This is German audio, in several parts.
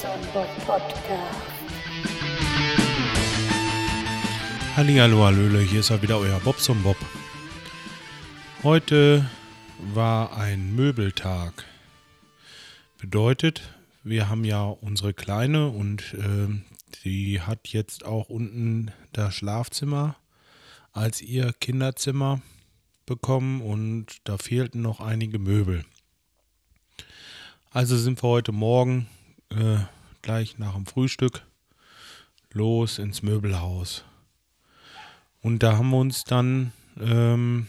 Bob Podcast. Hallihallo, Hallöle, hier ist er wieder euer Bobson Bob. Heute war ein Möbeltag. Bedeutet, wir haben ja unsere Kleine und äh, die hat jetzt auch unten das Schlafzimmer als ihr Kinderzimmer bekommen und da fehlten noch einige Möbel. Also sind wir heute Morgen äh, gleich nach dem Frühstück los ins Möbelhaus. Und da haben wir uns dann ähm,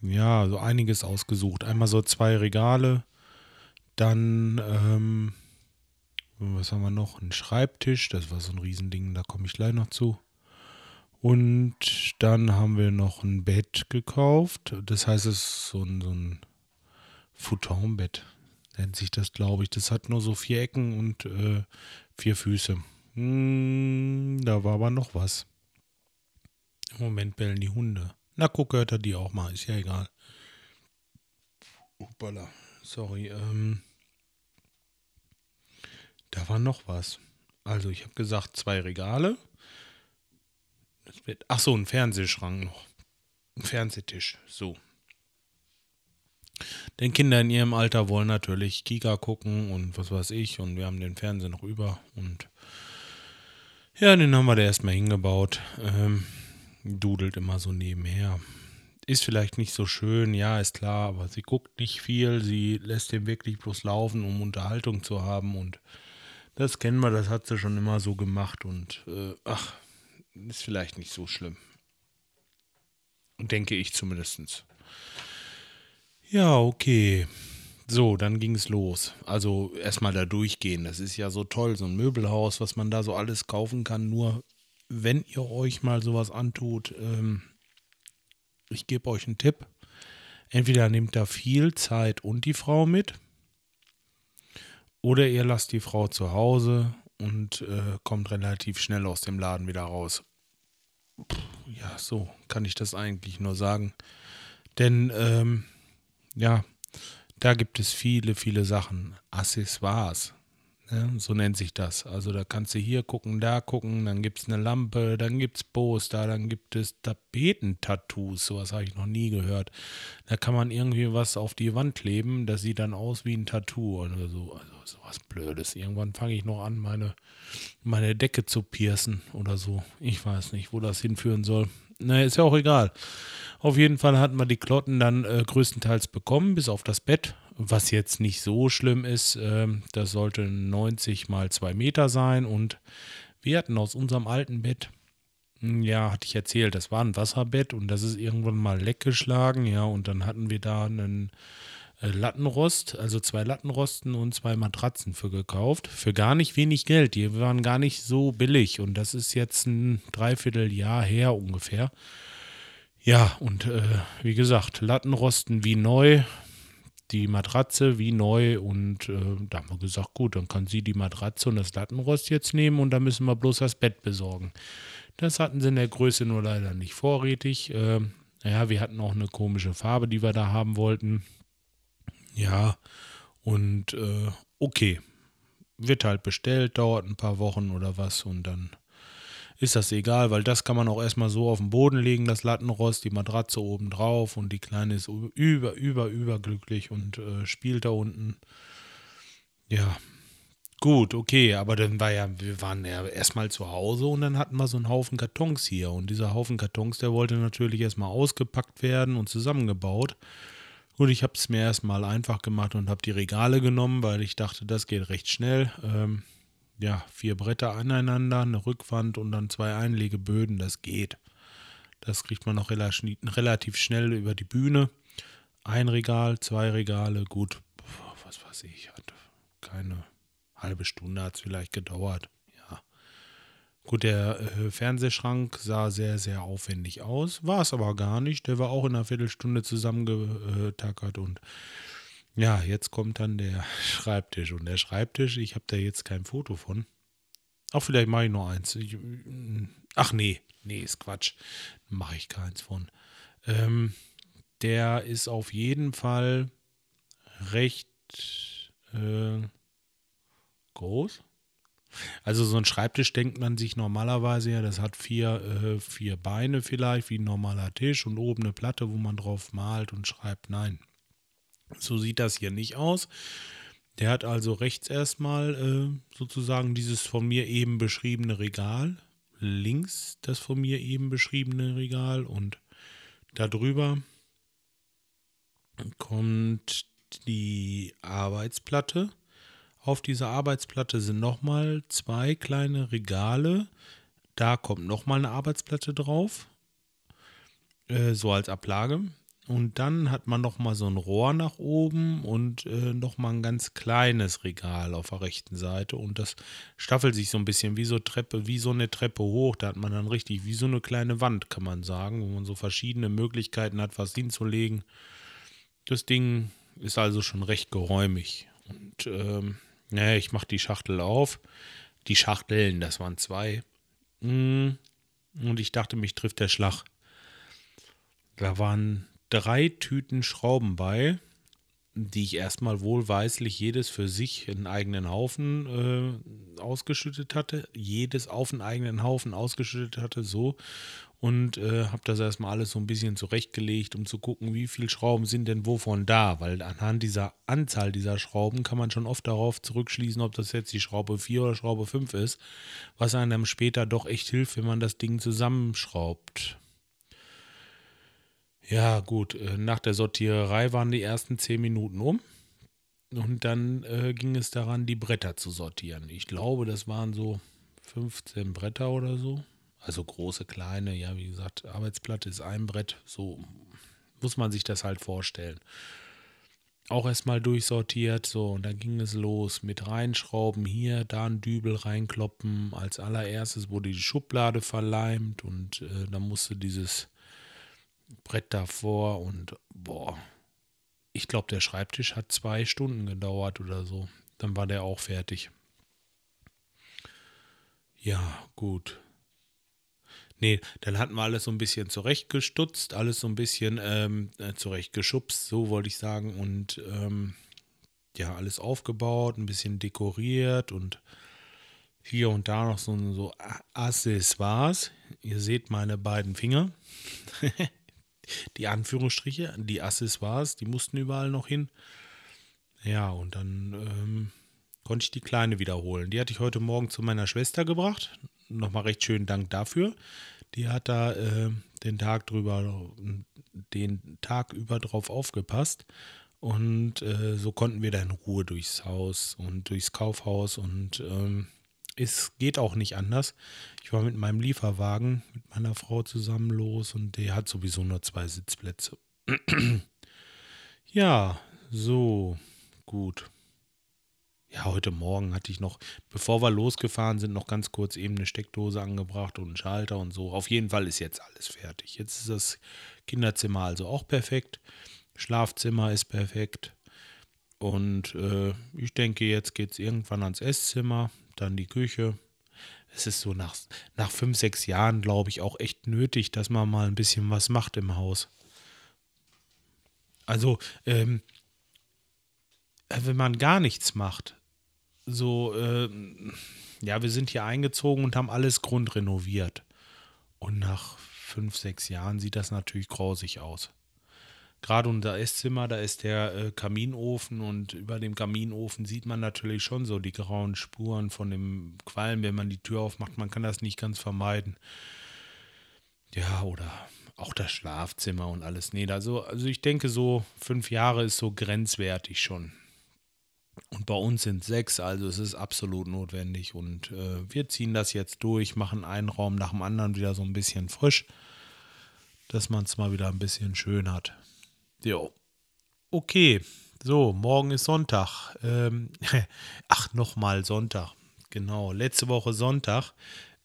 ja so einiges ausgesucht. Einmal so zwei Regale, dann ähm, was haben wir noch? Ein Schreibtisch, das war so ein Riesending, da komme ich gleich noch zu. Und dann haben wir noch ein Bett gekauft. Das heißt, es ist so ein, so ein Futonbett, nennt sich das, glaube ich. Das hat nur so vier Ecken und äh, vier Füße. Hm, da war aber noch was. Im Moment bellen die Hunde. Na, guck, hört er die auch mal. Ist ja egal. Hoppala. Sorry. Ähm, da war noch was. Also, ich habe gesagt, zwei Regale. Das wird, ach so, ein Fernsehschrank noch. Ein Fernsehtisch. So. Denn Kinder in ihrem Alter wollen natürlich Kika gucken und was weiß ich. Und wir haben den Fernseher noch über. Und ja, den haben wir da erstmal hingebaut. Ähm, dudelt immer so nebenher. Ist vielleicht nicht so schön, ja, ist klar, aber sie guckt nicht viel. Sie lässt den wirklich bloß laufen, um Unterhaltung zu haben. Und das kennen wir, das hat sie schon immer so gemacht. Und äh, ach, ist vielleicht nicht so schlimm. Denke ich zumindest. Ja, okay. So, dann ging es los. Also erstmal da durchgehen. Das ist ja so toll, so ein Möbelhaus, was man da so alles kaufen kann. Nur wenn ihr euch mal sowas antut, ähm, ich gebe euch einen Tipp. Entweder nehmt da viel Zeit und die Frau mit. Oder ihr lasst die Frau zu Hause und äh, kommt relativ schnell aus dem Laden wieder raus. Ja, so kann ich das eigentlich nur sagen. Denn, ähm, ja, da gibt es viele, viele Sachen. Accessoires. Ne? So nennt sich das. Also da kannst du hier gucken, da gucken, dann gibt es eine Lampe, dann gibt es Poster, dann gibt es Tapetentattoos. Sowas habe ich noch nie gehört. Da kann man irgendwie was auf die Wand kleben, das sieht dann aus wie ein Tattoo oder so. Also sowas Blödes. Irgendwann fange ich noch an, meine, meine Decke zu piercen oder so. Ich weiß nicht, wo das hinführen soll. Na, ist ja auch egal. Auf jeden Fall hatten wir die Klotten dann äh, größtenteils bekommen, bis auf das Bett, was jetzt nicht so schlimm ist. Äh, das sollte 90 mal 2 Meter sein und wir hatten aus unserem alten Bett, hm, ja, hatte ich erzählt, das war ein Wasserbett und das ist irgendwann mal leck geschlagen, ja, und dann hatten wir da einen Lattenrost, also zwei Lattenrosten und zwei Matratzen für gekauft. Für gar nicht wenig Geld. Die waren gar nicht so billig und das ist jetzt ein Dreivierteljahr her ungefähr. Ja, und äh, wie gesagt, Lattenrosten wie neu, die Matratze wie neu und äh, da haben wir gesagt, gut, dann kann sie die Matratze und das Lattenrost jetzt nehmen und dann müssen wir bloß das Bett besorgen. Das hatten sie in der Größe nur leider nicht vorrätig. Äh, ja, wir hatten auch eine komische Farbe, die wir da haben wollten. Ja, und äh, okay, wird halt bestellt, dauert ein paar Wochen oder was und dann ist das egal, weil das kann man auch erstmal so auf den Boden legen, das Lattenrost, die Matratze oben drauf und die Kleine ist über, über, überglücklich und äh, spielt da unten. Ja, gut, okay, aber dann war ja, wir waren ja erstmal zu Hause und dann hatten wir so einen Haufen Kartons hier und dieser Haufen Kartons, der wollte natürlich erstmal ausgepackt werden und zusammengebaut. Gut, ich habe es mir erstmal einfach gemacht und habe die Regale genommen, weil ich dachte, das geht recht schnell. Ähm, ja, vier Bretter aneinander, eine Rückwand und dann zwei Einlegeböden, das geht. Das kriegt man noch relativ schnell über die Bühne. Ein Regal, zwei Regale, gut, was weiß ich, hat keine halbe Stunde hat es vielleicht gedauert. Gut, der äh, Fernsehschrank sah sehr, sehr aufwendig aus, war es aber gar nicht. Der war auch in einer Viertelstunde zusammengetackert und ja, jetzt kommt dann der Schreibtisch. Und der Schreibtisch, ich habe da jetzt kein Foto von. Auch vielleicht mache ich noch eins. Ich, ach nee, nee, ist Quatsch. Mache ich keins von. Ähm, der ist auf jeden Fall recht äh, groß. Also so ein Schreibtisch denkt man sich normalerweise ja, das hat vier, äh, vier Beine vielleicht, wie ein normaler Tisch und oben eine Platte, wo man drauf malt und schreibt. Nein, so sieht das hier nicht aus. Der hat also rechts erstmal äh, sozusagen dieses von mir eben beschriebene Regal, links das von mir eben beschriebene Regal und darüber kommt die Arbeitsplatte. Auf dieser Arbeitsplatte sind nochmal zwei kleine Regale. Da kommt nochmal eine Arbeitsplatte drauf, äh, so als Ablage. Und dann hat man nochmal so ein Rohr nach oben und äh, nochmal ein ganz kleines Regal auf der rechten Seite. Und das staffelt sich so ein bisschen wie so Treppe, wie so eine Treppe hoch. Da hat man dann richtig wie so eine kleine Wand, kann man sagen, wo man so verschiedene Möglichkeiten hat, was hinzulegen. Das Ding ist also schon recht geräumig. Und ähm, naja, ich mache die Schachtel auf. Die Schachteln, das waren zwei. Mm, und ich dachte, mich trifft der Schlag. Da waren drei Tüten Schrauben bei, die ich erstmal wohlweislich jedes für sich einen eigenen Haufen äh, ausgeschüttet hatte. Jedes auf einen eigenen Haufen ausgeschüttet hatte, so. Und äh, habe das erstmal alles so ein bisschen zurechtgelegt, um zu gucken, wie viele Schrauben sind denn wovon da. Weil anhand dieser Anzahl dieser Schrauben kann man schon oft darauf zurückschließen, ob das jetzt die Schraube 4 oder Schraube 5 ist, was einem später doch echt hilft, wenn man das Ding zusammenschraubt. Ja, gut, äh, nach der Sortiererei waren die ersten zehn Minuten um. Und dann äh, ging es daran, die Bretter zu sortieren. Ich glaube, das waren so 15 Bretter oder so. Also große, kleine, ja, wie gesagt, Arbeitsplatte ist ein Brett. So muss man sich das halt vorstellen. Auch erstmal durchsortiert, so, und dann ging es los mit reinschrauben, hier, da ein Dübel reinkloppen. Als allererstes wurde die Schublade verleimt und äh, dann musste dieses Brett davor und boah, ich glaube, der Schreibtisch hat zwei Stunden gedauert oder so. Dann war der auch fertig. Ja, gut. Nee, dann hatten wir alles so ein bisschen zurechtgestutzt, alles so ein bisschen ähm, äh, zurechtgeschubst, so wollte ich sagen. Und ähm, ja, alles aufgebaut, ein bisschen dekoriert und hier und da noch so, so Accessoires. Ihr seht meine beiden Finger. die Anführungsstriche, die Accessoires, die mussten überall noch hin. Ja, und dann ähm, konnte ich die Kleine wiederholen. Die hatte ich heute Morgen zu meiner Schwester gebracht. Nochmal recht schönen Dank dafür. Die hat da äh, den Tag drüber, den Tag über drauf aufgepasst. Und äh, so konnten wir da in Ruhe durchs Haus und durchs Kaufhaus und ähm, es geht auch nicht anders. Ich war mit meinem Lieferwagen mit meiner Frau zusammen los und der hat sowieso nur zwei Sitzplätze. ja, so, gut. Heute Morgen hatte ich noch, bevor wir losgefahren sind, noch ganz kurz eben eine Steckdose angebracht und einen Schalter und so. Auf jeden Fall ist jetzt alles fertig. Jetzt ist das Kinderzimmer also auch perfekt. Schlafzimmer ist perfekt. Und äh, ich denke, jetzt geht es irgendwann ans Esszimmer dann die Küche. Es ist so nach, nach fünf, sechs Jahren, glaube ich, auch echt nötig, dass man mal ein bisschen was macht im Haus. Also, ähm, wenn man gar nichts macht, so, äh, ja, wir sind hier eingezogen und haben alles grundrenoviert. Und nach fünf, sechs Jahren sieht das natürlich grausig aus gerade unser Esszimmer, da ist der äh, Kaminofen und über dem Kaminofen sieht man natürlich schon so die grauen Spuren von dem Qualm, wenn man die Tür aufmacht. Man kann das nicht ganz vermeiden. Ja, oder auch das Schlafzimmer und alles. Nee, also, also ich denke, so fünf Jahre ist so grenzwertig schon. Und bei uns sind sechs, also es ist absolut notwendig. Und äh, wir ziehen das jetzt durch, machen einen Raum nach dem anderen wieder so ein bisschen frisch, dass man es mal wieder ein bisschen schön hat. Jo. Okay, so, morgen ist Sonntag. Ähm, ach, nochmal Sonntag. Genau, letzte Woche Sonntag.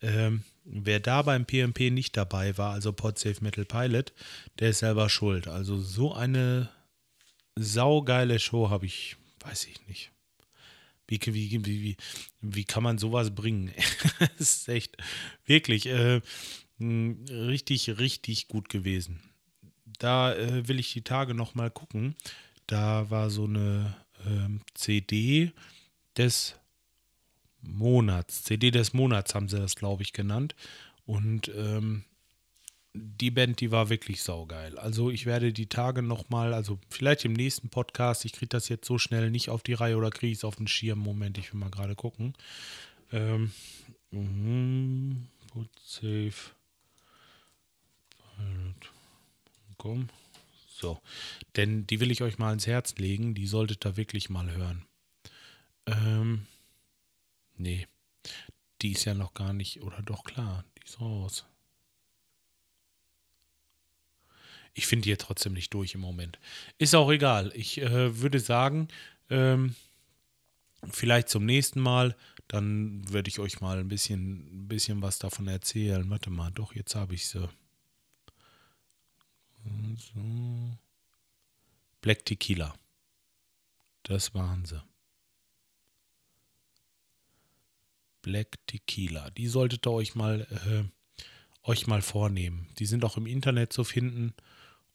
Ähm, wer da beim PMP nicht dabei war, also Podsafe Metal Pilot, der ist selber schuld. Also so eine saugeile Show habe ich, weiß ich nicht. Wie, wie, wie, wie, kann man sowas bringen? das ist echt wirklich äh, richtig, richtig gut gewesen da äh, will ich die Tage noch mal gucken. Da war so eine ähm, CD des Monats, CD des Monats haben sie das, glaube ich, genannt. Und ähm, die Band, die war wirklich saugeil. Also ich werde die Tage nochmal, also vielleicht im nächsten Podcast, ich kriege das jetzt so schnell nicht auf die Reihe oder kriege es auf den Schirm. Moment, ich will mal gerade gucken. Ähm, mhm, put safe. Komm. So. Denn die will ich euch mal ins Herz legen. Die solltet ihr wirklich mal hören. Ähm, nee. Die ist ja noch gar nicht, oder doch klar, die ist raus. Ich finde die jetzt trotzdem nicht durch im Moment. Ist auch egal. Ich äh, würde sagen, ähm, vielleicht zum nächsten Mal, dann werde ich euch mal ein bisschen, ein bisschen was davon erzählen. Warte mal, doch, jetzt habe ich sie. So. Black Tequila. Das waren sie. Black Tequila. Die solltet ihr euch mal, äh, euch mal vornehmen. Die sind auch im Internet zu finden.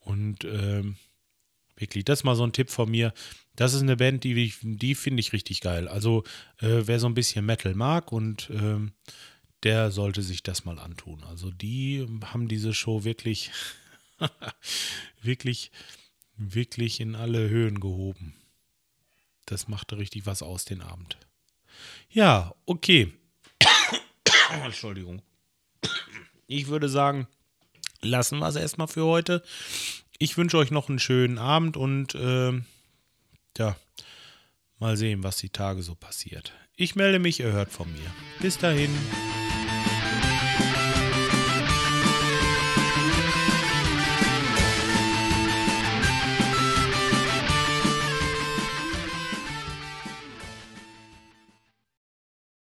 Und ähm, wirklich, das ist mal so ein Tipp von mir. Das ist eine Band, die, die finde ich richtig geil. Also, äh, wer so ein bisschen Metal mag und ähm, der sollte sich das mal antun. Also, die haben diese Show wirklich, wirklich, wirklich in alle Höhen gehoben. Das machte richtig was aus den Abend. Ja, okay. Entschuldigung. Ich würde sagen, lassen wir es erstmal für heute. Ich wünsche euch noch einen schönen Abend und äh, ja, mal sehen, was die Tage so passiert. Ich melde mich, ihr hört von mir. Bis dahin.